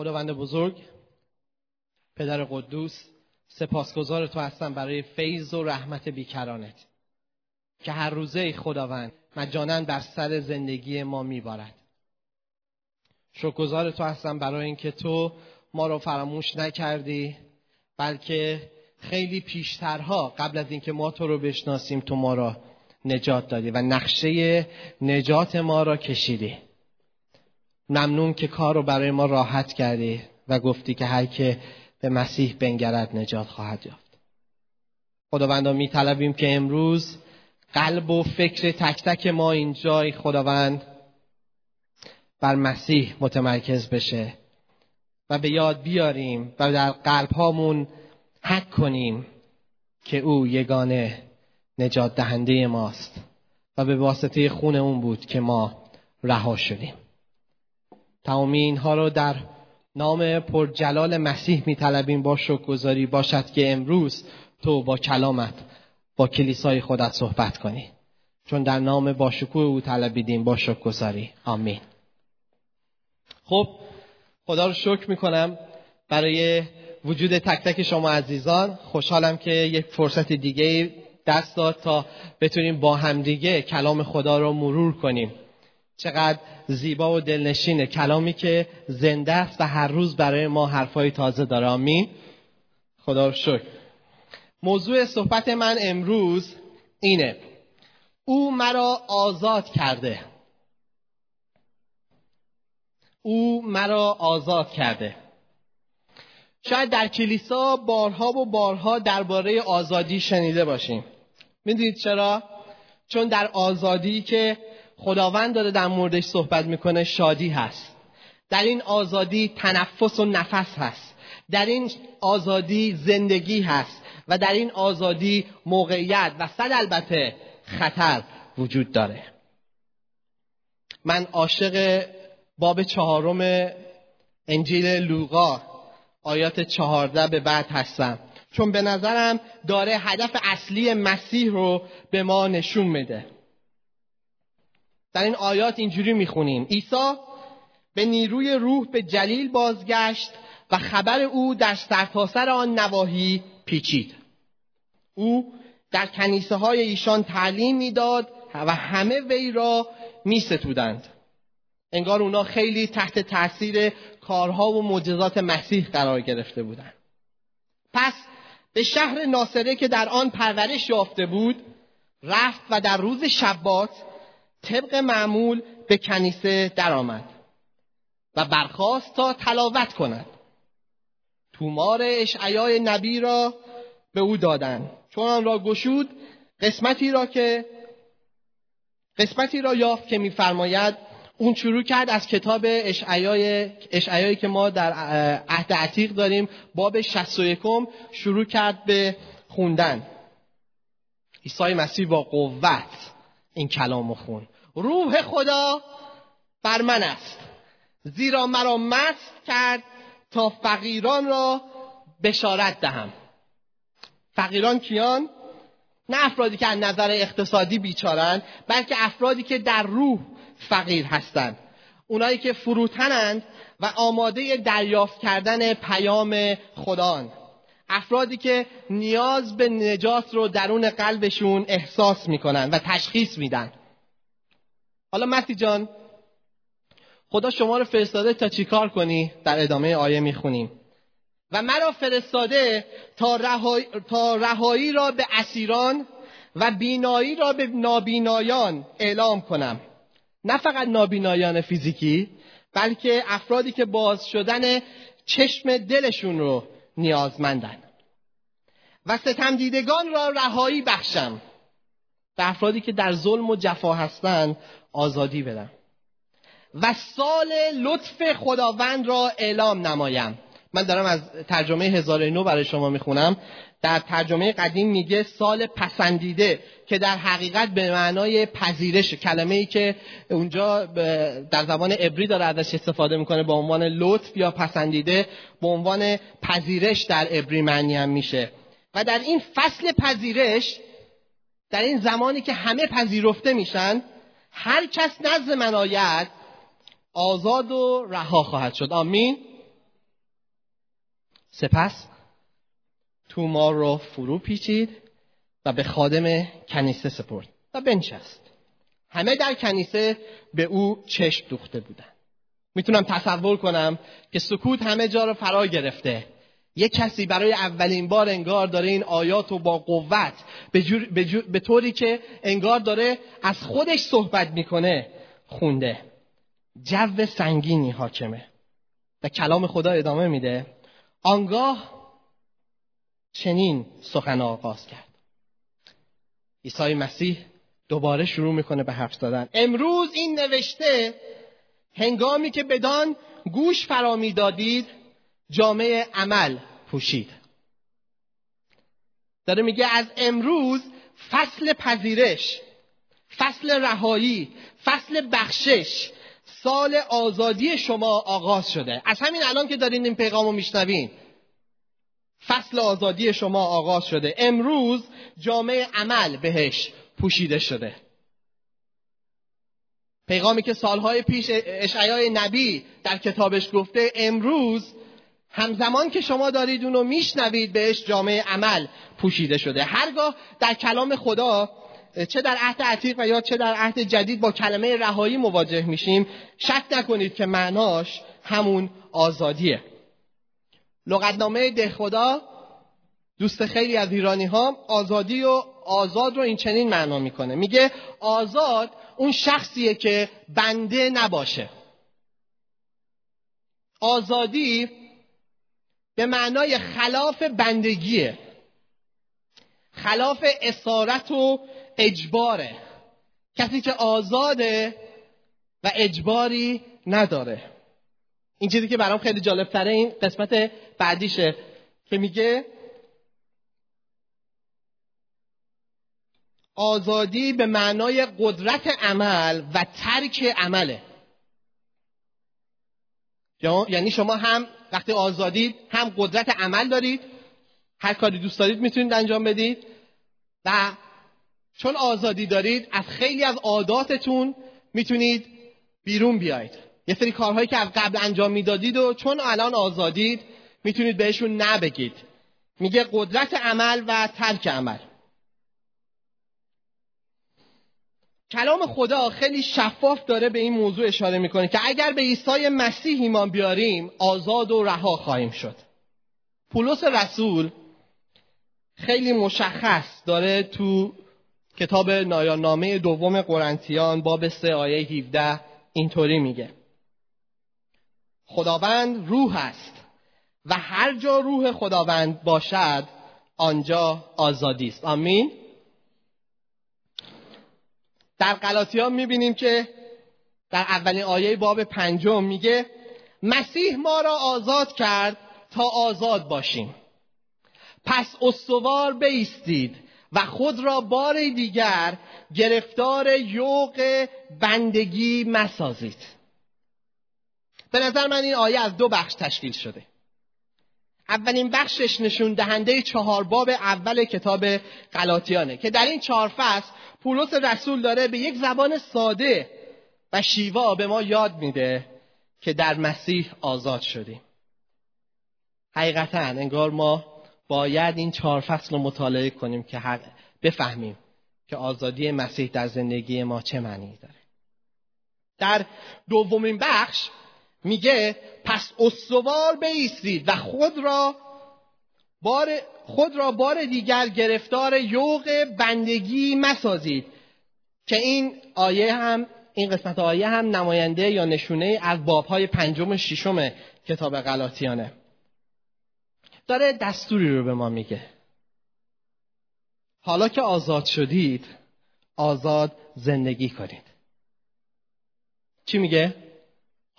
خداوند بزرگ پدر قدوس سپاسگزار تو هستم برای فیض و رحمت بیکرانت که هر روزه خداوند مجانا بر سر زندگی ما میبارد. شکرگزار تو هستم برای اینکه تو ما رو فراموش نکردی بلکه خیلی پیشترها قبل از اینکه ما تو رو بشناسیم تو ما را نجات دادی و نقشه نجات ما را کشیدی. ممنون که کار رو برای ما راحت کردی و گفتی که هر که به مسیح بنگرد نجات خواهد یافت. خداوندا می طلبیم که امروز قلب و فکر تک تک ما اینجای خداوند بر مسیح متمرکز بشه و به یاد بیاریم و در قلب هامون حک کنیم که او یگانه نجات دهنده ماست و به واسطه خون اون بود که ما رها شدیم. تمامی اینها رو در نام پرجلال مسیح میطلبیم. با شکرگزاری باشد که امروز تو با کلامت با کلیسای خودت صحبت کنی. چون در نام باشکوه او طلبیدیم با شکرگزاری. آمین. خب خدا رو شکر می‌کنم برای وجود تک تک شما عزیزان. خوشحالم که یک فرصت دیگه دست داد تا بتونیم با همدیگه کلام خدا رو مرور کنیم. چقدر زیبا و دلنشینه. کلامی که زنده است و هر روز برای ما حرفای تازه داره. آمین. خدا رو شکر. موضوع صحبت من امروز اینه. او مرا آزاد کرده. او مرا آزاد کرده. شاید در کلیسا بارها و بارها درباره آزادی شنیده باشیم. می‌دونید چرا؟ چون در آزادی که خداوند داره در موردش صحبت می‌کنه شادی هست. در این آزادی تنفس و نفس هست. در این آزادی زندگی هست. و در این آزادی موقعیت. و صد البته خطر وجود داره. من عاشق باب چهارم انجیل لوقا آیات چهارده به بعد هستم. چون به نظرم داره هدف اصلی مسیح رو به ما نشون میده. در این آیات اینجوری می‌خونیم. عیسی به نیروی روح به جلیل بازگشت و خبر او در سرتاسر آن نواحی پیچید. او در کنیسه های ایشان تعلیم می‌داد و همه وی را میستودند. انگار اونا خیلی تحت تاثیر کارها و معجزات مسیح قرار گرفته بودند پس به شهر ناصره که در آن پرورش یافته بود رفت و در روز شبات طبق معمول به کنیسه درآمد و برخواست تا تلاوت کند. تومار اشعیای نبی را به او دادند. چون آن را گشود قسمتی را که قسمتی را یافت که میفرماید اون شروع کرد از کتاب اشعیای اشعیایی که ما در عهد عتیق داریم باب 61 شروع کرد به خوندن. عیسی مسیح با قوت. این کلام خون. روح خدا بر من است. زیرا مرا مست کرد تا فقیران را بشارت دهم. فقیران کیان؟ نه افرادی که از نظر اقتصادی بیچارن بلکه افرادی که در روح فقیر هستند اونایی که فروتنند و آماده دریافت کردن پیام خدان افرادی که نیاز به نجات رو درون قلبشون احساس می‌کنن و تشخیص میدن. حالا مسی جان خدا شما رو فرستاده تا چیکار کنی؟ در ادامه آیه می‌خونیم. و مرا فرستاده تا, رهایی, تا رهایی را به اسیران و بینایی را به نابینایان اعلام کنم. نه فقط نابینایان فیزیکی بلکه افرادی که باز شدن چشم دلشون رو نیازمندن. و ستم دیدگان را رهایی بخشم. به افرادی که در ظلم و جفا هستند آزادی بدم. و سال لطف خداوند را اعلام نمایم. من دارم از ترجمه هزار نو برای شما می‌خونم. در ترجمه قدیم میگه سال پسندیده که در حقیقت به معنای پذیرش کلمه ای که اونجا در زبان عبری داره ازش استفاده می‌کنه به عنوان لطف یا پسندیده به عنوان پذیرش در عبری معنی هم میشه. و در این فصل پذیرش در این زمانی که همه پذیرفته میشن هر کس نزد من آید آزاد و رها خواهد شد. آمین. سپس تومار رو فرو پیچید و به خادم کنیسه سپرد و بنشست. همه در کنیسه به او چشم دوخته بودن می‌تونم تصور کنم که سکوت همه جا رو فرا گرفته. یک کسی برای اولین بار انگار داره این آیات رو با قوت به, به طوری که انگار داره از خودش صحبت می‌کنه خونده. جو سنگینی حاکمه. و کلام خدا ادامه میده. آنگاه چنین سخن آغاز کرد. عیسی مسیح دوباره شروع می‌کنه به حرف زدن. امروز این نوشته هنگامی که بدان گوش فرا می‌دادید جامعه عمل پوشید. داره میگه از امروز فصل پذیرش فصل رهایی فصل بخشش سال آزادی شما آغاز شده. از همین الان که دارین این پیغام رو میشنوین فصل آزادی شما آغاز شده. امروز جامعه عمل بهش پوشیده شده. پیغامی که سالهای پیش اشعیای نبی در کتابش گفته امروز همزمان که شما دارید اونو میشنوید بهش جامعه عمل پوشیده شده. هرگاه در کلام خدا چه در عهد عتیق و یا چه در عهد جدید با کلمه رهایی مواجه میشیم شک نکنید که معناش همون آزادیه. لغتنامه ده خدا دوست خیلی از ایرانی ها آزادی و آزاد رو این چنین معنا می‌کنه. میگه آزاد اون شخصیه که بنده نباشه. آزادی به معنای خلاف بندگیه. خلاف اسارت و اجباره. کسی که آزاده و اجباری نداره. این چیزی که برام خیلی جالب تره این قسمت بعدیشه که میگه آزادی به معنای قدرت عمل و ترک عمله. یعنی شما هم وقتی آزادید هم قدرت عمل دارید هر کاری دوست دارید می‌تونید انجام بدید و چون آزادی دارید از خیلی از عاداتتون می‌تونید بیرون بیاید. یه سری کارهایی که از قبل انجام می‌دادید و چون الان آزادید می‌تونید بهشون نبگید. میگه قدرت عمل و ترک عمل. کلام خدا خیلی شفاف داره به این موضوع اشاره می‌کنه که اگر به عیسی مسیح ایمان بیاریم آزاد و رها خواهیم شد. پولس رسول خیلی مشخص داره تو کتاب نایانامه دوم قرنتیان باب سه آیه 17 اینطوری میگه. خداوند روح است و هر جا روح خداوند باشد آنجا آزادی است. آمین؟ در غلاطیان می‌بینیم که در اولین آیه باب پنجم میگه مسیح ما را آزاد کرد تا آزاد باشیم. پس استوار بیستید و خود را بار دیگر گرفتار یوق بندگی مسازید. به نظر من این آیه از دو بخش تشکیل شده. اولین بخشش نشون دهنده چهار باب اول کتاب غلاطیانه که در این چهار فصل پولس رسول داره به یک زبان ساده و شیوا به ما یاد میده که در مسیح آزاد شدیم. حقیقتا انگار ما باید این چهار فصل رو مطالعه کنیم که بفهمیم که آزادی مسیح در زندگی ما چه معنی داره. در دومین بخش میگه پس استوار بیستید و خود را بار خود را بار دیگر گرفتار یوق بندگی مسازید. که این آیه هم این قسمت آیه هم نماینده یا نشونه از بابهای پنجم و ششم کتاب غلاطیانه. داره دستوری رو به ما میگه. حالا که آزاد شدید آزاد زندگی کنید. چی میگه؟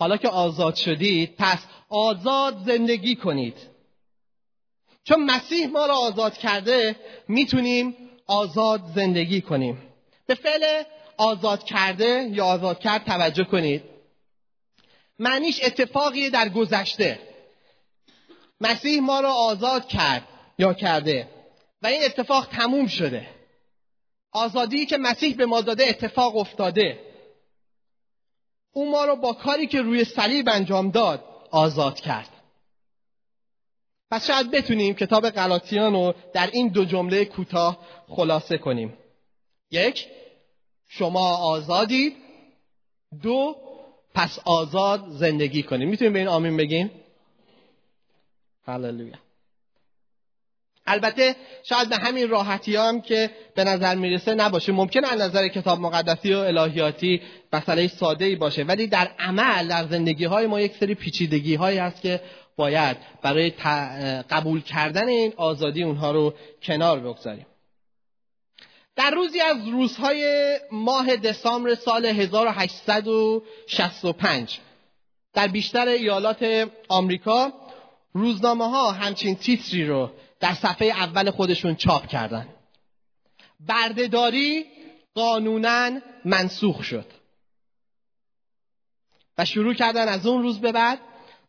حالا که آزاد شدید پس آزاد زندگی کنید. چون مسیح ما را آزاد کرده می‌تونیم آزاد زندگی کنیم. به فعل آزاد کرده یا آزاد کرد توجه کنید. معنیش اتفاقی در گذشته. مسیح ما را آزاد کرد یا کرده و این اتفاق تموم شده. آزادی که مسیح به ما داده اتفاق افتاده. او ما رو با کاری که روی صلیب انجام داد آزاد کرد. پس شاید بتونیم کتاب غلاطیان رو در این دو جمله کوتاه خلاصه کنیم. یک شما آزادید دو پس آزاد زندگی کنیم. می‌تونیم به این آمین بگیم؟ هللویا. البته شاید به همین راحتی هم که به نظر می‌رسه نباشه. ممکن از نظر کتاب مقدسی و الهیاتی مسئله ساده ای باشه ولی در عمل در زندگی های ما یک سری پیچیدگی هایی هست که باید برای قبول کردن این آزادی اونها رو کنار بگذاریم. در روزی از روزهای ماه دسامبر سال 1865 در بیشتر ایالات آمریکا روزنامه ها همچین تیتری رو در صفحه اول خودشون چاپ کردن. بردهداری قانونا منسوخ شد. و شروع کردن از اون روز به بعد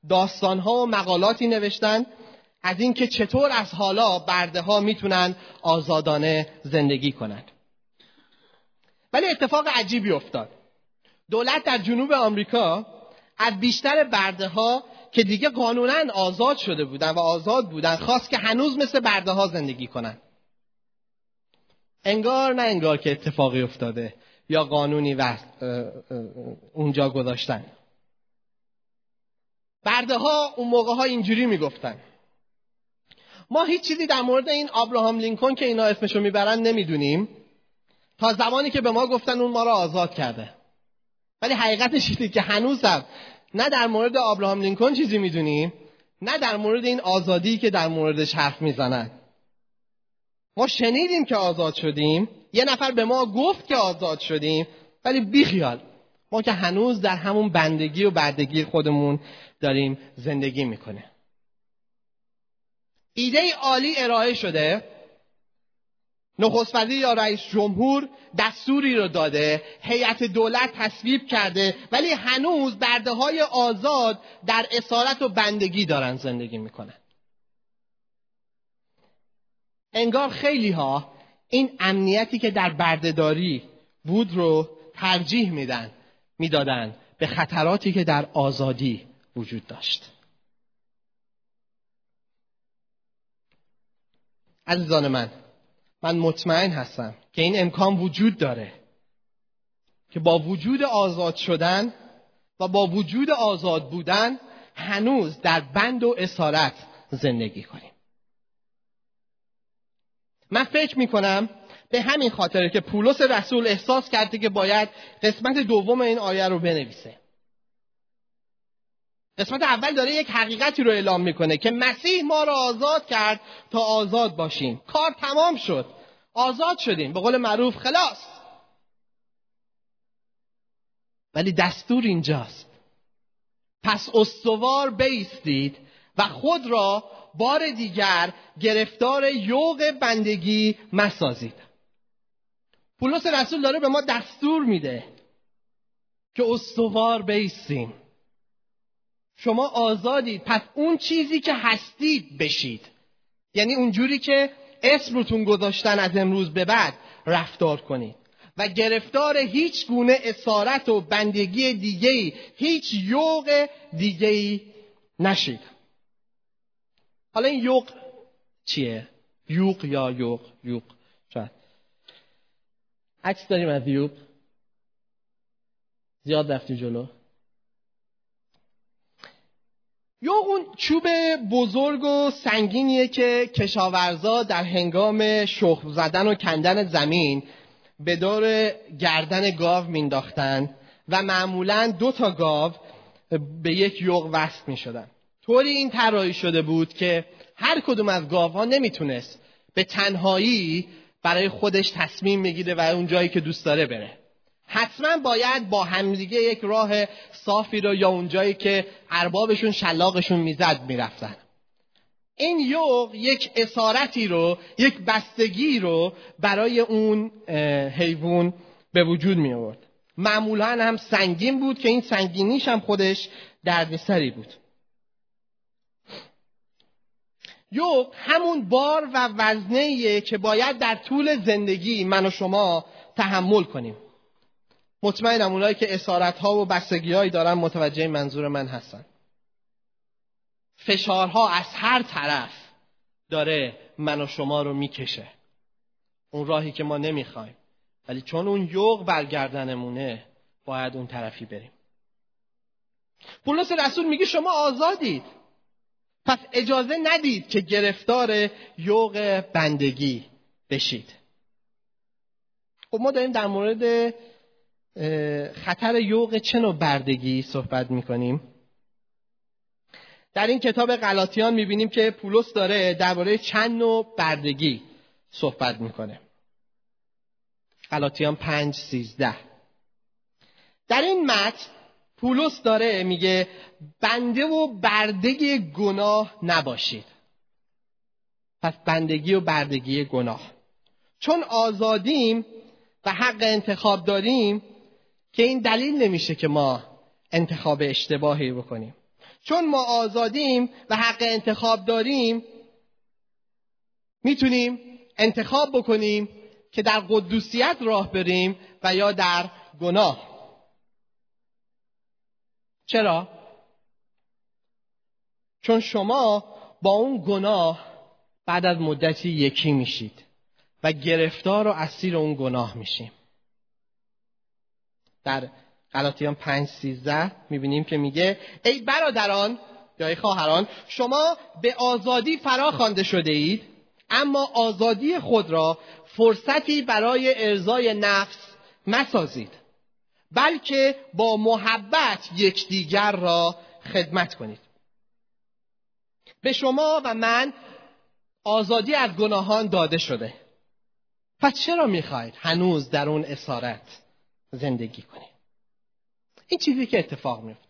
داستانها و مقالاتی نوشتن از اینکه چطور از حالا برده ها می‌تونن آزادانه زندگی کنند ولی اتفاق عجیبی افتاد. دولت در جنوب آمریکا از بیشتر برده ها که دیگه قانونا آزاد شده بودن و آزاد بودن خواست که هنوز مثل برده ها زندگی کنن. انگار نه انگار که اتفاقی افتاده یا قانونی و اونجا گذاشتن. برده ها اون موقع ها اینجوری می‌گفتن. ما هیچ چیزی در مورد این آبراهام لینکن که اینا اسمشو می‌برن نمی‌دونیم. تا زمانی که به ما گفتن اون ما را آزاد کرده. ولی حقیقتش اینه که هنوزم نه در مورد آبراهام لینکن چیزی می‌دونیم نه در مورد این آزادی که در موردش حرف می‌زنن. ما شنیدیم که آزاد شدیم یه نفر به ما گفت که آزاد شدیم ولی بیخیال. ما که هنوز در همون بندگی و بردگی خودمون داریم زندگی می‌کنه ایده عالی ارائه شده. نخست یا رئیس جمهور دستوری رو داده هیئت دولت تصویب کرده ولی هنوز برده های آزاد در اسارت و بندگی دارن زندگی می‌کنن. انگار خیلی ها این امنیتی که در بردهداری بود رو ترجیح میدن می‌دادن به خطراتی که در آزادی وجود داشت. عزیزان من من مطمئن هستم که این امکان وجود داره که با وجود آزاد شدن و با وجود آزاد بودن هنوز در بند و اسارت زندگی کنیم. من فکر می کنم به همین خاطره که پولس رسول احساس کرده که باید قسمت دوم این آیه رو بنویسه. قسمت اول داره یک حقیقتی رو اعلام می‌کنه که مسیح ما را آزاد کرد تا آزاد باشیم. کار تمام شد. آزاد شدیم. به قول معروف خلاص. ولی دستور اینجاست. پس استوار بیستید و خود را بار دیگر گرفتار یوغ بندگی مسازید. پولس رسول داره به ما دستور میده که استوار بیستیم. شما آزادید. پس اون چیزی که هستید بشید. یعنی اونجوری که اسم روتون گذاشتن از امروز به بعد رفتار کنید. و گرفتار هیچ گونه اسارت و بندگی دیگهی هیچ یوق دیگهی نشید. حالا این یوق چیه؟ یوق یا یوق یوق شاید. عکس داریم از یوق زیاد رفتی جلو. یا اون چوب بزرگ و سنگینیه که کشاورزا در هنگام شخم زدن و کندن زمین به دور گردن گاو مینداختن و معمولا دو تا گاو به یک یوغ وصل می شدن. طوری این طراحی شده بود که هر کدوم از گاوها نمی‌تونست به تنهایی برای خودش تصمیم بگیره و اون جایی که دوست داره بره حتما باید با همدیگه یک راه صافی رو یا اونجایی که اربابشون شلاقشون می‌زد می‌رفتن. این یوغ یک اسارتی رو یک بستگی رو برای اون حیوان به وجود می آورد معمولا هم سنگین بود که این سنگینیش هم خودش دردسری بود. یوغ همون بار و وزنه که باید در طول زندگی من و شما تحمل کنیم. مطمئنم اونایی که اسارت ها و بستگی هایی دارن متوجه منظور من هستن. فشارها از هر طرف داره من و شما رو می‌کشه. اون راهی که ما نمی‌خوایم. ولی چون اون یوغ برگردنمونه باید اون طرفی بریم. پولس رسول میگه شما آزادید. پس اجازه ندید که گرفتار یوغ بندگی بشید. خب ما داریم در مورد خطر یوغ چه نوع بردگی صحبت می‌کنیم؟ در این کتاب غلاطیان می‌بینیم که پولس داره درباره چند نوع بردگی صحبت می‌کنه. غلاطیان پنج سیزده. در این متن پولس داره میگه بنده و بردگی گناه نباشید. پس بندگی و بردگی گناه. چون آزادیم و حق انتخاب داریم که این دلیل نمیشه که ما انتخاب اشتباهی بکنیم. چون ما آزادیم و حق انتخاب داریم می‌تونیم انتخاب بکنیم که در قدوسیت راه بریم و یا در گناه. چرا؟ چون شما با اون گناه بعد از مدتی یکی میشید و گرفتار و اسیر اون گناه میشیم. در غلاطیان پنج سیزده می‌بینیم که میگه ای برادران یا ای خواهران شما به آزادی فرا خوانده شده اید اما آزادی خود را فرصتی برای ارزای نفس مسازید بلکه با محبت یکدیگر را خدمت کنید. به شما و من آزادی از گناهان داده شده. پس چرا می‌خواید هنوز در اون اسارت؟ زندگی کنید این چیزی که اتفاق میفته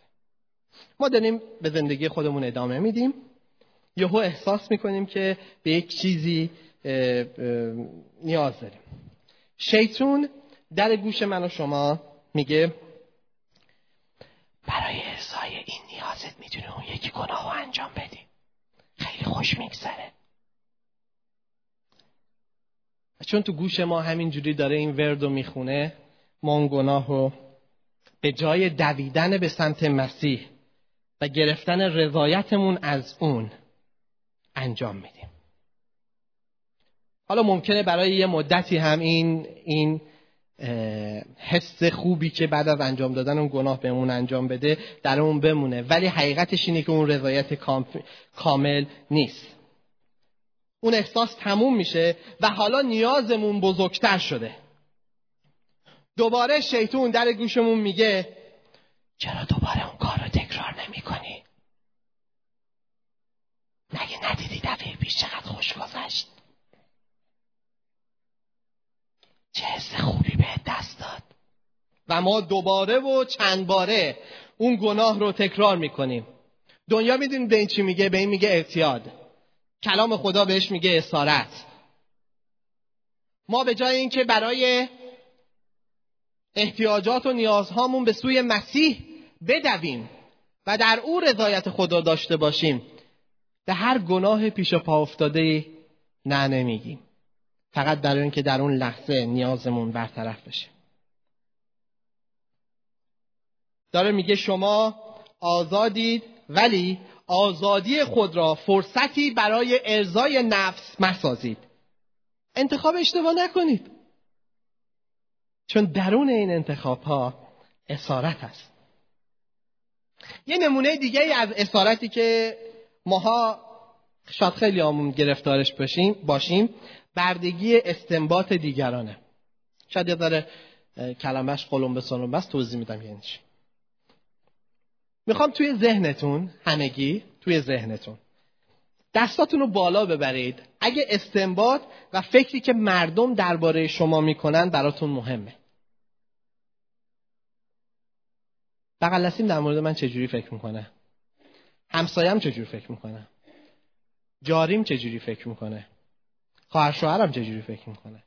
ما داریم به زندگی خودمون ادامه میدیم. یهو احساس می‌کنیم که به یک چیزی نیاز داریم. شیطون در گوش من و شما میگه برای ارزای این نیازت می‌تونی اون یکی گناه انجام بدی. خیلی خوش میگذره. چون تو گوش ما همینجوری داره این ورد رو می‌خونه ما اون گناه رو به جای دویدن به سمت مسیح و گرفتن رضایتمون از اون انجام میدیم. حالا ممکنه برای یه مدتی هم این این حس خوبی که بعد از انجام دادن اون گناه بهمون انجام بده در اون بمونه. ولی حقیقتش اینه که اون رضایت کامل نیست. اون احساس تموم میشه و حالا نیازمون بزرگتر شده. دوباره شیطون در گوشمون میگه چرا دوباره اون کار رو تکرار نمی کنی؟ نگه ندیدی دفعه پیش چقدر خوش گذشت؟ چه حس خوبی به دست داد. و ما دوباره و چند باره اون گناه رو تکرار می‌کنیم. دنیا می‌دونید به این چی میگه؟ به این میگه اعتیاد. کلام خدا بهش میگه اسارت. ما به جای اینکه برای احتیاجات و نیازهامون به سوی مسیح بدویم و در او رضایت خدا داشته باشیم. به هر گناه پیش پا افتاده نه نمیگیم فقط برای اینکه در اون لحظه نیازمون برطرف بشه. داره میگه شما آزادید ولی آزادی خود را فرصتی برای ارزای نفس مسازید. انتخاب اشتباه نکنید. چون درون این انتخاب ها اسارت هست یه نمونه دیگه از اسارتی که ماها شاید خیلی آمون گرفتارش باشیم باشیم بردگی استنباط دیگرانه. شاید یه داره کلمش قلم به بس توضیح میدم یعنی چی. می‌خوام توی ذهنتون همگی توی ذهنتون دستاتون رو بالا ببرید. اگه استنباط و فکری که مردم درباره شما می‌کنن براتون مهمه. بغل در مورد من چجوری فکر می‌کنه؟ همسایم چجوری فکر می‌کنه؟ جاریم چجوری فکر می‌کنه؟ خواهر شوهرم چجوری فکر می‌کنه؟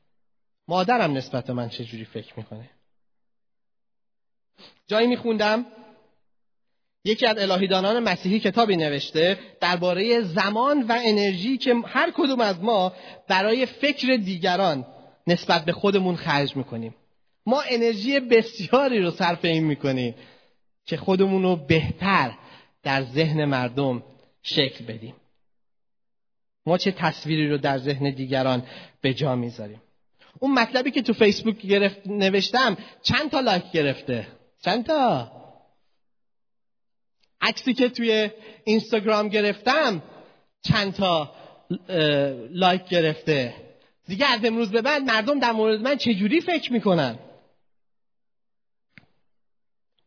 مادرم نسبت من چجوری فکر می‌کنه؟ جایی میخوندم. یکی از الهیدانان مسیحی کتابی نوشته درباره زمان و انرژی که هر کدوم از ما برای فکر دیگران نسبت به خودمون خرج می‌کنیم. ما انرژی بسیاری رو صرف این می‌کنیم. که خودمون رو بهتر در ذهن مردم شکل بدیم. ما چه تصویری رو در ذهن دیگران به جا می‌ذاریم؟ اون مطلبی که تو فیسبوک گرفت نوشتم چند تا لایک گرفته؟ چند تا؟ عکسی که توی اینستاگرام گرفتم چند تا لایک گرفته. دیگه از امروز به بعد مردم در مورد من چجوری فکر می‌کنن؟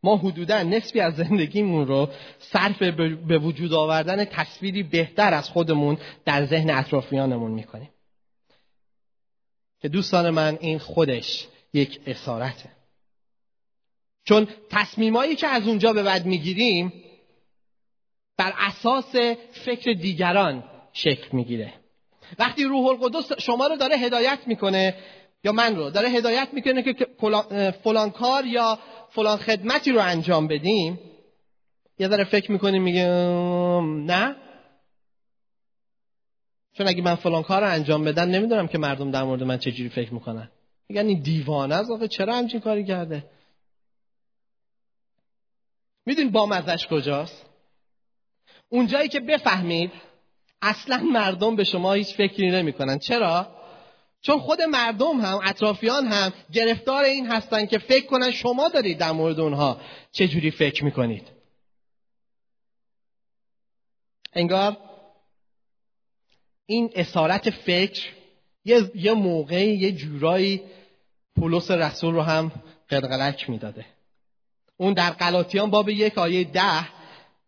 ما حدودا نصفی از زندگیمون رو صرف به وجود آوردن تصویری بهتر از خودمون در ذهن اطرافیانمون می‌کنیم. که دوستان من این خودش یک اسارته. چون تصمیمایی که از اونجا به بعد می‌گیریم بر اساس فکر دیگران شکل می‌گیره. وقتی روح القدس شما رو داره هدایت می‌کنه یا من رو. داره هدایت می‌کنه که فلان کار یا فلان خدمتی رو انجام بدیم. یه ذره فکر می‌کنیم میگه نه. چون اگه من فلان کار رو انجام بدم نمی‌دونم که مردم در مورد من چجوری فکر می‌کنن. میگن این دیوانه است آخه چرا همچین کاری کرده؟ می‌دونی با مزش کجاست؟ اونجایی که بفهمید اصلا مردم به شما هیچ فکری نمی‌کنن. چرا؟ چون خود مردم هم اطرافیان هم گرفتار این هستن که فکر کنن شما دارید در مورد اونها چجوری فکر می‌کنید. انگار این اسارت فکر یه, یه موقعی یه جورایی پولس رسول رو هم قلقلک می‌داده. اون در قلاتیان باب یک آیه ده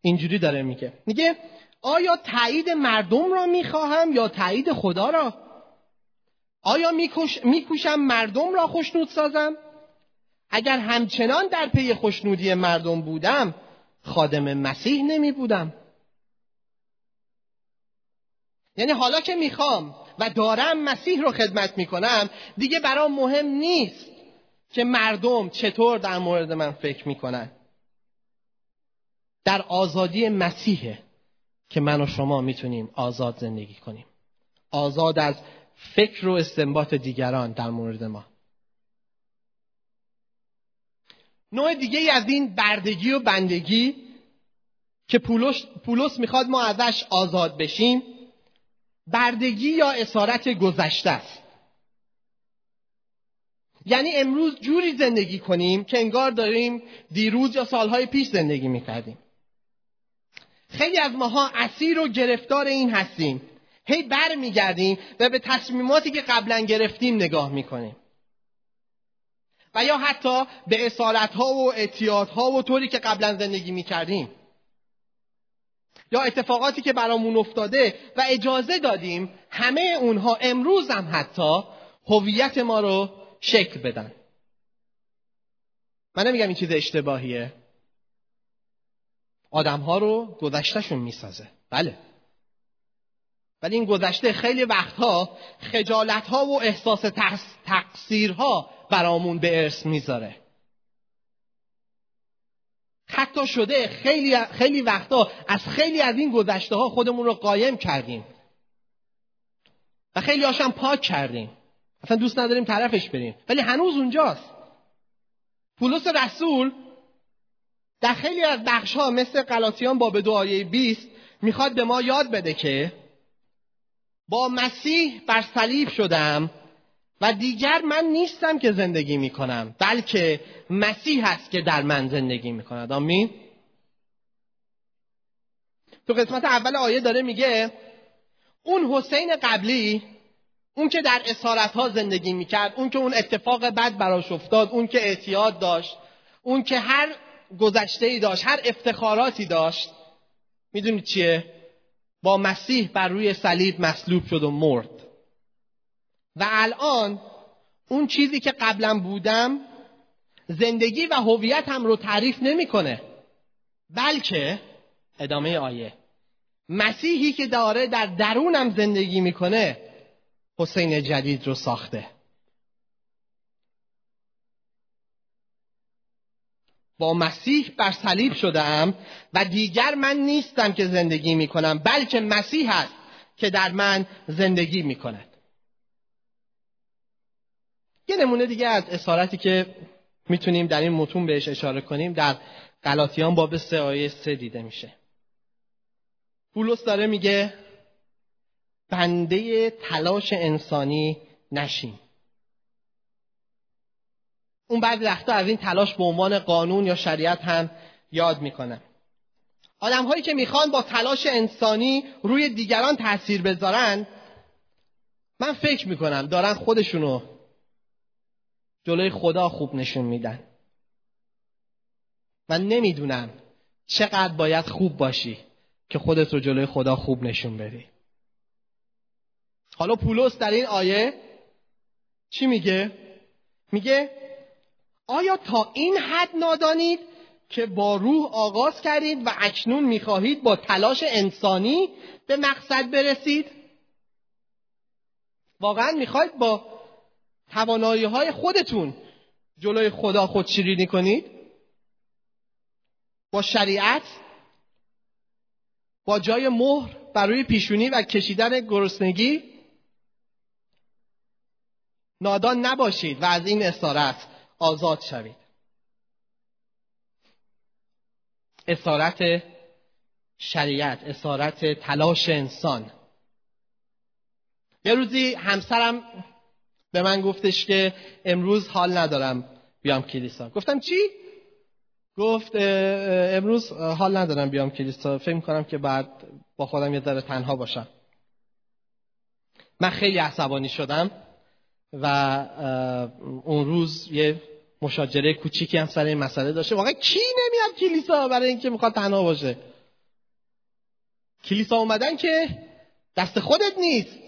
اینجوری داره میگه. میگه آیا تایید مردم را می‌خواهم یا تایید خدا را؟ آیا میکوشم مردم را خوشنود سازم؟ اگر همچنان در پی خوشنودی مردم بودم خادم مسیح نمی بودم یعنی حالا که می‌خوام و دارم مسیح رو خدمت می‌کنم دیگه برام مهم نیست که مردم چطور در مورد من فکر می‌کنن. در آزادی مسیحه که من و شما می‌تونیم آزاد زندگی کنیم. آزاد از فکر و استنباط دیگران در مورد ما. نوع دیگه از این بردگی و بندگی که پولس, پولس می‌خواد ما ازش آزاد بشیم بردگی یا اسارت گذشته است. یعنی امروز جوری زندگی کنیم که انگار داریم دیروز یا سالهای پیش زندگی می‌کردیم. خیلی از ماها اسیر و گرفتار این هستیم. هی بر میگردیم و به تصمیماتی که قبلا گرفتیم نگاه می‌کنیم. و یا حتی به اصالت ها و اعتیاد ها و طوری که قبلا زندگی می‌کردیم. یا اتفاقاتی که برامون افتاده و اجازه دادیم همه اونها امروز هم حتی هویت ما رو شکل بدن. من نمیگم این چیز اشتباهیه. آدم ها رو گذشتهشون می‌سازه. بله. ولی این گذشته خیلی وقتها خجالت ها و احساس تقصیرها برامون به ارث می‌ذاره. حتی شده خیلی, خیلی وقتا از خیلی از این گذشته ها خودمون رو قایم کردیم. و خیلی هاشم پاک کردیم. اصلا دوست نداریم طرفش بریم. ولی هنوز اونجاست. پولس رسول در خیلی از بخش ها مثل قلاتیان باب دو آیه 20 می‌خواد به ما یاد بده که با مسیح بر صلیب شدم و دیگر من نیستم که زندگی می‌کنم بلکه مسیح هست که در من زندگی می‌کند. آمین. تو قسمت اول آیه داره میگه اون حسین قبلی اون که در اسارت ها زندگی می‌کرد اون که اون اتفاق بد براش افتاد اون که اعتیاد داشت اون که هر گذشته ای داشت هر افتخاراتی داشت. می‌دونید چیه؟ با مسیح بر روی صلیب مصلوب شد و مرد. و الان اون چیزی که قبلا بودم زندگی و هویتم رو تعریف نمی‌کنه. بلکه ادامه آیه. مسیحی که داره در درونم زندگی می‌کنه حسین جدید رو ساخته. با مسیح بر صلیب شدم و دیگر من نیستم که زندگی می کنم بلکه مسیح است که در من زندگی می کند یه نمونه دیگه از اسارتی که می‌تونیم در این متون بهش اشاره کنیم در غلاطیان باب سه آیه سه دیده میشه. پولس داره میگه بنده تلاش انسانی نشین. اون بعد وقتا از این تلاش به عنوان قانون یا شریعت هم یاد می‌کنن آدم هایی که می‌خوان با تلاش انسانی روی دیگران تاثیر بذارن من فکر می‌کنم دارن خودشونو جلوی خدا خوب نشون میدن. و نمی‌دونم چقدر باید خوب باشی که خودت رو جلوی خدا خوب نشون بدی. حالا پولس در این آیه چی میگه؟ میگه آیا تا این حد نادانید که با روح آغاز کردید و اکنون می‌خواهید با تلاش انسانی به مقصد برسید؟ واقعا می‌خواید با توانایی های خودتون جلوی خدا خود شیرینی کنید؟ با شریعت با جای مهر برای پیشونی و کشیدن گرسنگی نادان نباشید و از این اسارت آزاد شوید. اسارت شریعت اسارت تلاش انسان. یه روزی همسرم به من گفتش که امروز حال ندارم بیام کلیسا. گفتم چی؟ گفت امروز حال ندارم بیام کلیسا. فکر کنم که بعد با خودم یه ذره تنها باشم. من خیلی عصبانی شدم و اون روز یه مشاجره کوچیکی هم سر این مسئله داشته. واقعا کی نمیاد کلیسا برای اینکه می‌خواد تنها باشه؟ کلیسا اومدن که دست خودت نیست.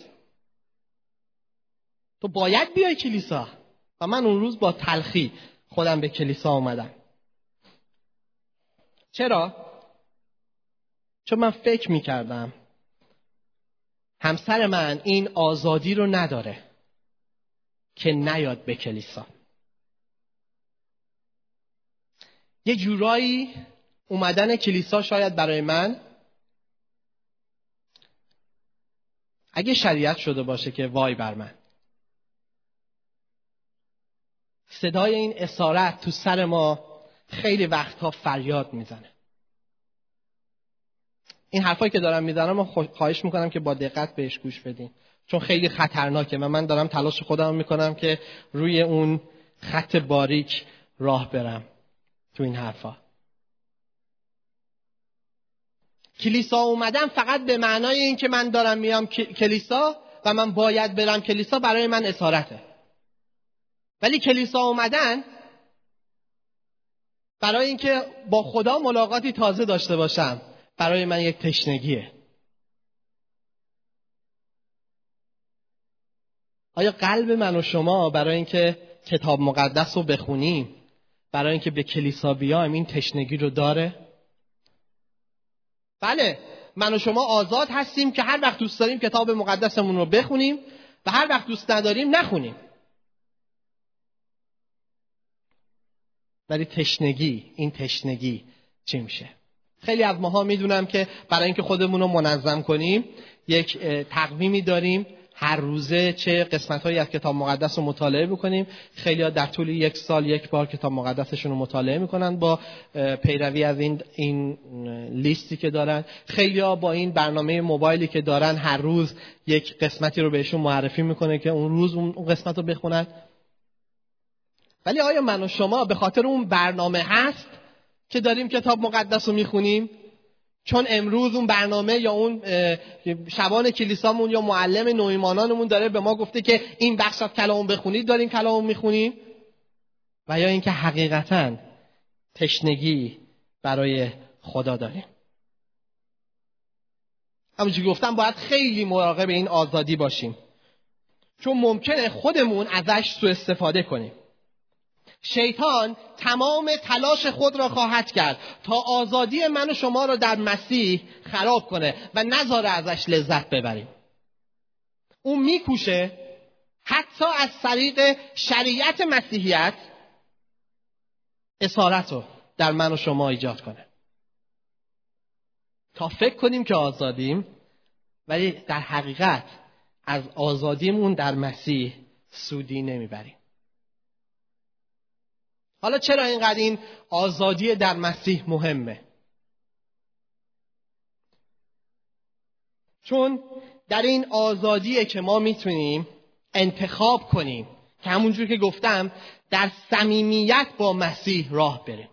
تو باید بیای کلیسا. و من اون روز با تلخی خودم به کلیسا اومدم. چرا؟ چون من فکر می‌کردم همسر من این آزادی رو نداره که نیاد به کلیسا. یه جورایی اومدن کلیسا شاید برای من اگه شریعت شده باشه که وای بر من. صدای این اسارت تو سر ما خیلی وقتها فریاد می‌زنه. این حرفایی که دارم می‌زنم خواهش می‌کنم که با دقت بهش گوش بدین. چون خیلی خطرناکه و من دارم تلاش خودم می‌کنم که روی اون خط باریک راه برم. تو این حرفا. کلیسا اومدم فقط به معنای این که من دارم میام کلیسا و من باید برم کلیسا برای من اسارته. ولی کلیسا اومدن برای اینکه با خدا ملاقاتی تازه داشته باشم برای من یک تشنگیه. آیا قلب من و شما برای اینکه کتاب مقدس رو بخونیم برای اینکه به کلیسا بیایم این تشنگی رو داره؟ بله من و شما آزاد هستیم که هر وقت دوست داریم کتاب مقدسمون رو بخونیم و هر وقت دوست نداریم نخونیم. ولی تشنگی این تشنگی چی میشه؟ خیلی از ماها می‌دونم که برای اینکه خودمون رو منظم کنیم یک تقویمی داریم. هر روزه چه قسمت هایی از کتاب مقدس رو مطالعه بکنیم. خیلی ها در طول یک سال یک بار کتاب مقدسشون رو مطالعه می‌کنن با پیروی از این, این لیستی که دارن. خیلی ها با این برنامه موبایلی که دارن هر روز یک قسمتی رو بهشون معرفی می‌کنه که اون روز اون قسمت رو بخونن. ولی آیا من و شما به خاطر اون برنامه هست که داریم کتاب مقدس رو می‌خونیم؟ چون امروز اون برنامه یا اون شبان کلیسامون یا معلم نویمانانمون داره به ما گفته که این بخش از کلام بخونید داریم کلام می‌خونیم. و یا اینکه حقیقتا تشنگی برای خدا داریم همونجوری گفتم باید خیلی مراقب این آزادی باشیم. چون ممکنه خودمون ازش سوء استفاده کنیم. شیطان تمام تلاش خود را خواهد کرد تا آزادی من و شما را در مسیح خراب کنه و نذاره ازش لذت ببریم. او میکوشه حتی از طریق شریعت مسیحیت اسارت رو در من و شما ایجاد کنه. تا فکر کنیم که آزادیم ولی در حقیقت از آزادیمون در مسیح سودی نمی‌بریم. حالا چرا اینقدر این آزادی در مسیح مهمه؟ چون در این آزادیه که ما می‌تونیم انتخاب کنیم که همونجور که گفتم در صمیمیت با مسیح راه بریم.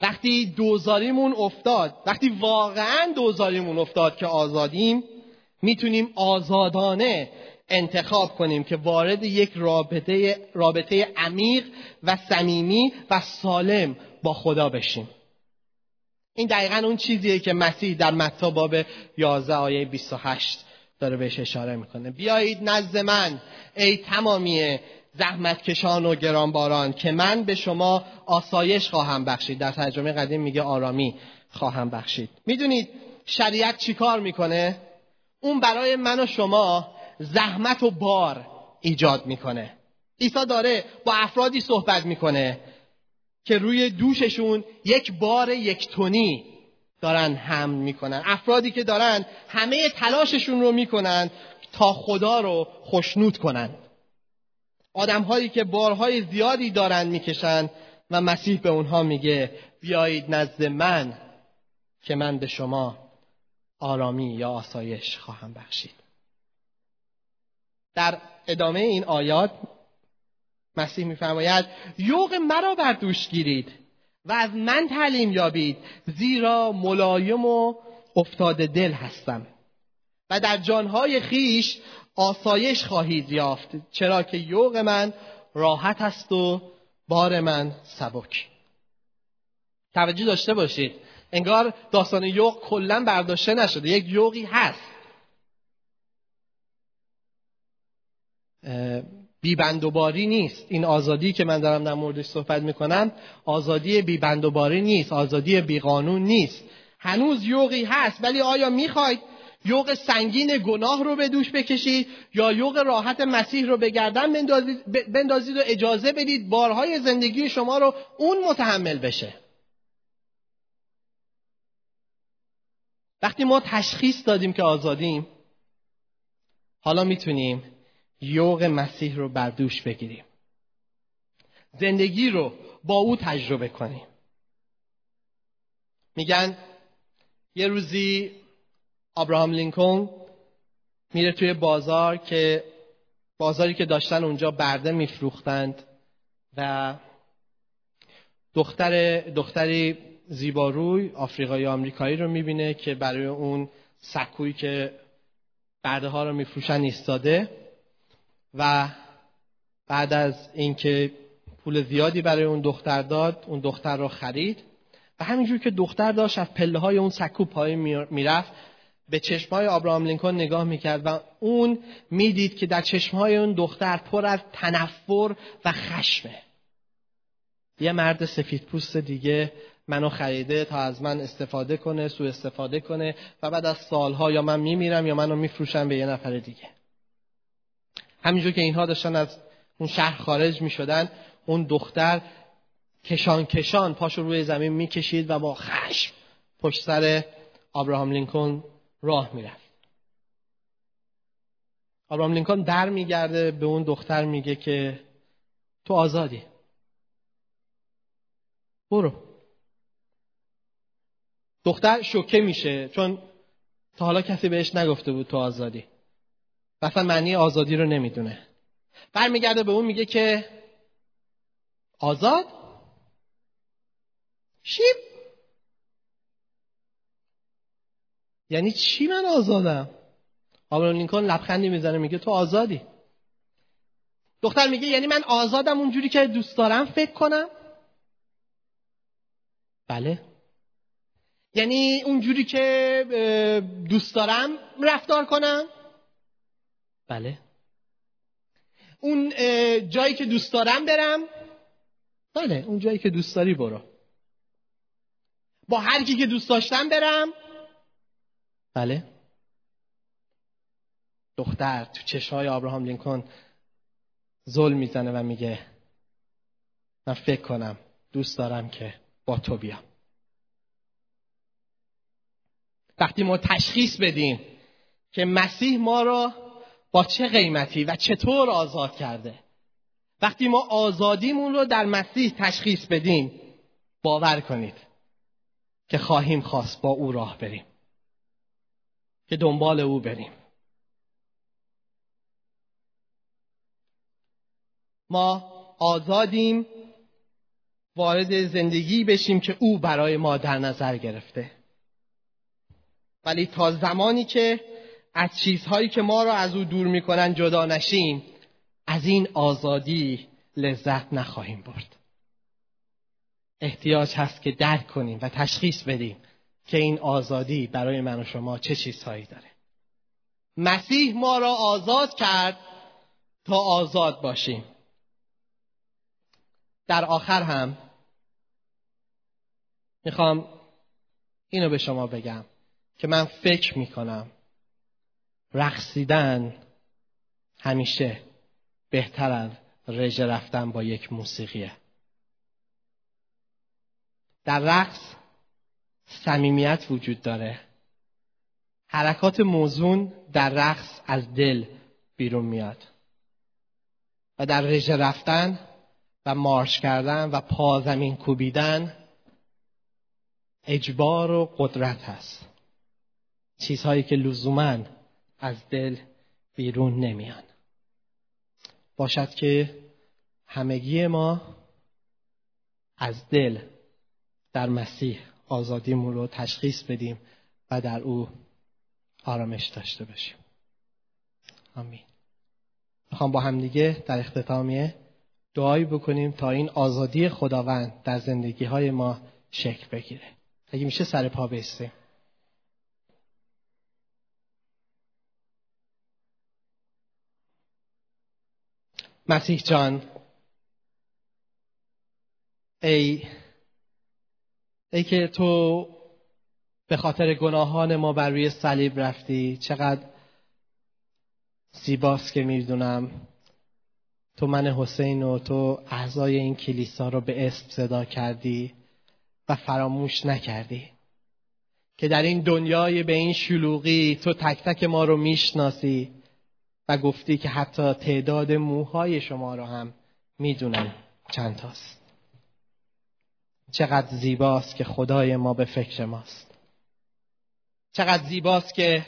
وقتی دوزاریمون افتاد وقتی واقعا دوزاریمون افتاد که آزادیم می‌تونیم آزادانه انتخاب کنیم که وارد یک رابطه, رابطه عمیق و صمیمی و سالم با خدا بشیم. این دقیقا اون چیزیه که مسیح در متا باب 11 آیه 28 داره بهش اشاره می‌کنه. بیایید نزد من ای تمامی زحمت کشان و گرانباران که من به شما آسایش خواهم بخشید. در ترجمه قدیم میگه آرامی خواهم بخشید. می‌دونید شریعت چیکار می‌کنه؟ اون برای من و شما زحمت و بار ایجاد می‌کنه. عیسی داره با افرادی صحبت می‌کنه که روی دوششون یک بار یک تونی دارن حمل می‌کنن. افرادی که دارن همه تلاششون رو می‌کنن تا خدا رو خشنود کنن. آدم هایی که بارهای زیادی دارن می‌کشن و مسیح به اونها میگه بیایید نزد من که من به شما آرامی یا آسایش خواهم بخشید. در ادامه این آیات مسیح میفرماید یوق مرا بر دوش گیرید و از من تعلیم یابید زیرا ملایم و افتاده دل هستم. و در جانهای خیش آسایش خواهید یافت چرا که یوق من راحت است و بار من سبک. توجه داشته باشید انگار داستان یوق کلا برداشته نشده یک یوقی هست. بیبندوباری نیست. این آزادی که من دارم در موردش صحبت می‌کنم آزادی بیبندوباری نیست. آزادی بیقانون نیست. هنوز یوقی هست ولی آیا می‌خواید یوق سنگین گناه رو به دوش بکشید یا یوق راحت مسیح رو به گردن بندازید و اجازه بدید بارهای زندگی شما رو اون متحمل بشه؟ وقتی ما تشخیص دادیم که آزادیم حالا می‌تونیم یوق مسیح رو بر دوش بگیریم. زندگی رو با او تجربه کنیم. میگن یه روزی آبراهام لینکلن میره توی بازار که بازاری که داشتن اونجا برده میفروختند و دختر دختری زیباروی آفریقایی آمریکایی رو می‌بینه که برای اون سکویی که برده ها رو میفروشن ایستاده. و بعد از اینکه پول زیادی برای اون دختر داد اون دختر رو خرید و همینجور که دختر داشت از پله های اون سکو پای می‌رفت به چشم های آبراهام لینکن نگاه می‌کرد و اون می‌دید که در چشم های اون دختر پر از تنفر و خشمه. یه مرد سفید پوست دیگه منو خریده تا از من استفاده کنه سو استفاده کنه و بعد از سالها یا من میمیرم یا منو میفروشم به یه نفر دیگه. همینجور که اینها داشتن از اون شهر خارج می شدن اون دختر کشان کشان پاشو روی زمین می‌کشید و با خشم پشت سر آبراهام لینکن راه می‌رفت. آبراهام لینکن در میگرده به اون دختر میگه که تو آزادی. برو. دختر شوکه میشه چون تا حالا کسی بهش نگفته بود تو آزادی. اصلا معنی آزادی رو نمی‌دونه. برمیگرده به اون میگه که آزاد؟ شیب یعنی چی من آزادم؟ آبرام لینکن لبخندی می‌زنه میگه تو آزادی. دختر میگه یعنی من آزادم اونجوری که دوست دارم فکر کنم. بله. یعنی اونجوری که دوست دارم رفتار کنم. بله. اون جایی که دوست دارم برم. بله اون جایی که دوست داری برو. با هر کی که دوست داشتم برم. بله. دختر تو چشهای آبراهام لینکن ظلم می‌زنه و میگه من فکر کنم دوست دارم که با تو بیام. وقتی ما تشخیص بدیم که مسیح ما را با چه قیمتی و چطور آزاد کرده؟ وقتی ما آزادیمون رو در مسیح تشخیص بدیم باور کنید که خواهیم خواست با او راه بریم. که دنبال او بریم. ما آزادیم وارد زندگی بشیم که او برای ما در نظر گرفته. ولی تا زمانی که از چیزهایی که ما را از او دور می‌کنن جدا نشیم. از این آزادی لذت نخواهیم برد. احتیاج هست که درک کنیم و تشخیص بدیم که این آزادی برای من و شما چه چیزهایی داره. مسیح ما را آزاد کرد تا آزاد باشیم. در آخر هم می‌خوام اینو به شما بگم که من فکر می‌کنم رقصیدن همیشه بهتر از رژه رفتن با یک موسیقیه. در رقص صمیمیت وجود داره. حرکات موزون در رقص از دل بیرون میاد و در رژه رفتن و مارش کردن و پا زمین کوبیدن اجبار و قدرت هست. چیزهایی که لزوما از دل بیرون نمیان. باشد که همگی ما از دل در مسیح آزادیمون رو تشخیص بدیم و در او آرامش داشته باشیم. آمین. می‌خوام با همدیگه در اختتامیه دعایی بکنیم تا این آزادی خداوند در زندگی های ما شکل بگیره. اگه میشه سر پا بیستیم. مسیح جان ای ای که تو به خاطر گناهان ما بر روی صلیب رفتی چقدر زیباست که می‌دونم تو من حسین و تو اعضای این کلیسا رو به اسم صدا کردی و فراموش نکردی که در این دنیای به این شلوغی تو تک تک ما رو می‌شناسی. و گفتی که حتی تعداد موهای شما رو هم می‌دونم چند تاست. چقدر زیباست که خدای ما به فکر ماست. چقدر زیباست که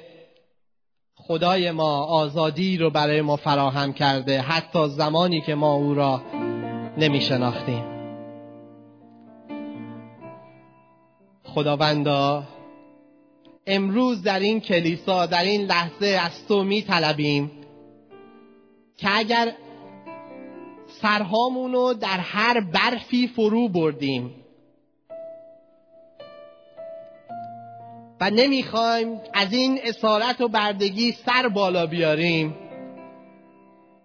خدای ما آزادی رو برای ما فراهم کرده حتی زمانی که ما او را نمی شناختیم خداوندا امروز در این کلیسا در این لحظه از تو می طلبیم که اگر سرهامونو در هر برفی فرو بردیم و نمی‌خوایم از این اسارت و بردگی سر بالا بیاریم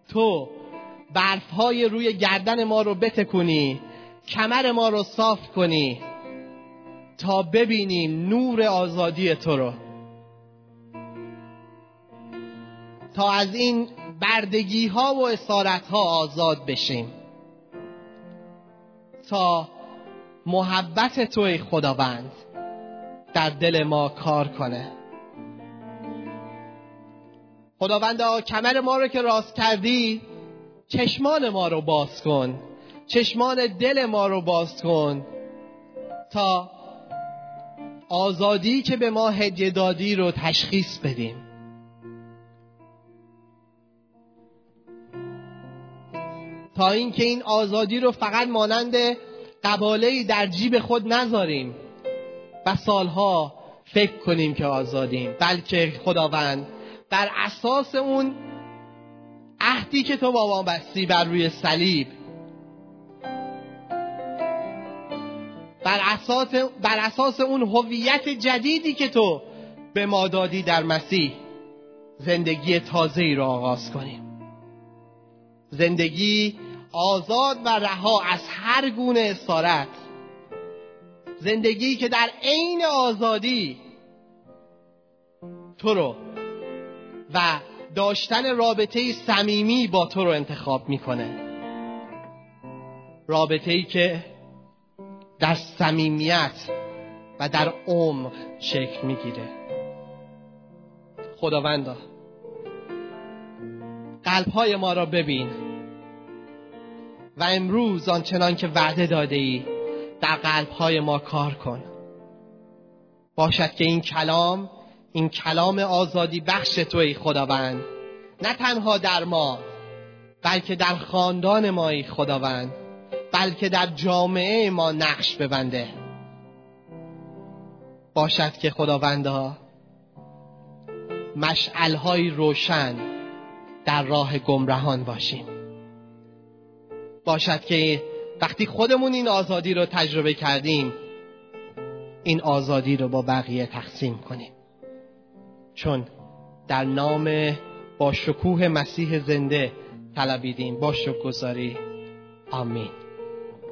تو برفهای روی گردن ما رو بتکونی کمر ما رو صاف کنی تا ببینیم نور آزادی تو رو. تا از این بردگی ها و اسارت ها آزاد بشیم. تا محبت توی خداوند در دل ما کار کنه. خداوندا کمر ما رو که راست کردی چشمان ما رو باز کن. چشمان دل ما رو باز کن. تا آزادی که به ما هدیه دادی رو تشخیص بدیم. تا اینکه این آزادی رو فقط مانند قباله در جیب خود نذاریم و سالها فکر کنیم که آزادیم بلکه خداوند بر اساس اون عهدی که تو با ما بستی بر روی صلیب بر اساس, بر اساس اون هویت جدیدی که تو به ما دادی در مسیح زندگی تازه ای را آغاز کنیم. زندگی آزاد و رها از هر گونه اسارت. زندگی که در عین آزادی تو رو و داشتن رابطه صمیمی با تو رو انتخاب می‌کنه. رابطه ای که در صمیمیت و در عمق شکل می‌گیره. خداوندا قلبهای ما را ببین. و امروز آنچنان که وعده داده ای در قلبهای ما کار کن. باشد که این کلام این کلام آزادی بخش تو ای خداوند. نه تنها در ما بلکه در خاندان ما ای خداوند. بلکه در جامعه ما نقش ببنده. باشد که خداوندا مشعلهای روشن در راه گمرهان باشیم. باشد که وقتی خودمون این آزادی رو تجربه کردیم این آزادی رو با بقیه تقسیم کنیم. چون در نام با شکوه مسیح زنده طلبیدیم. با شکرگزاری. آمین.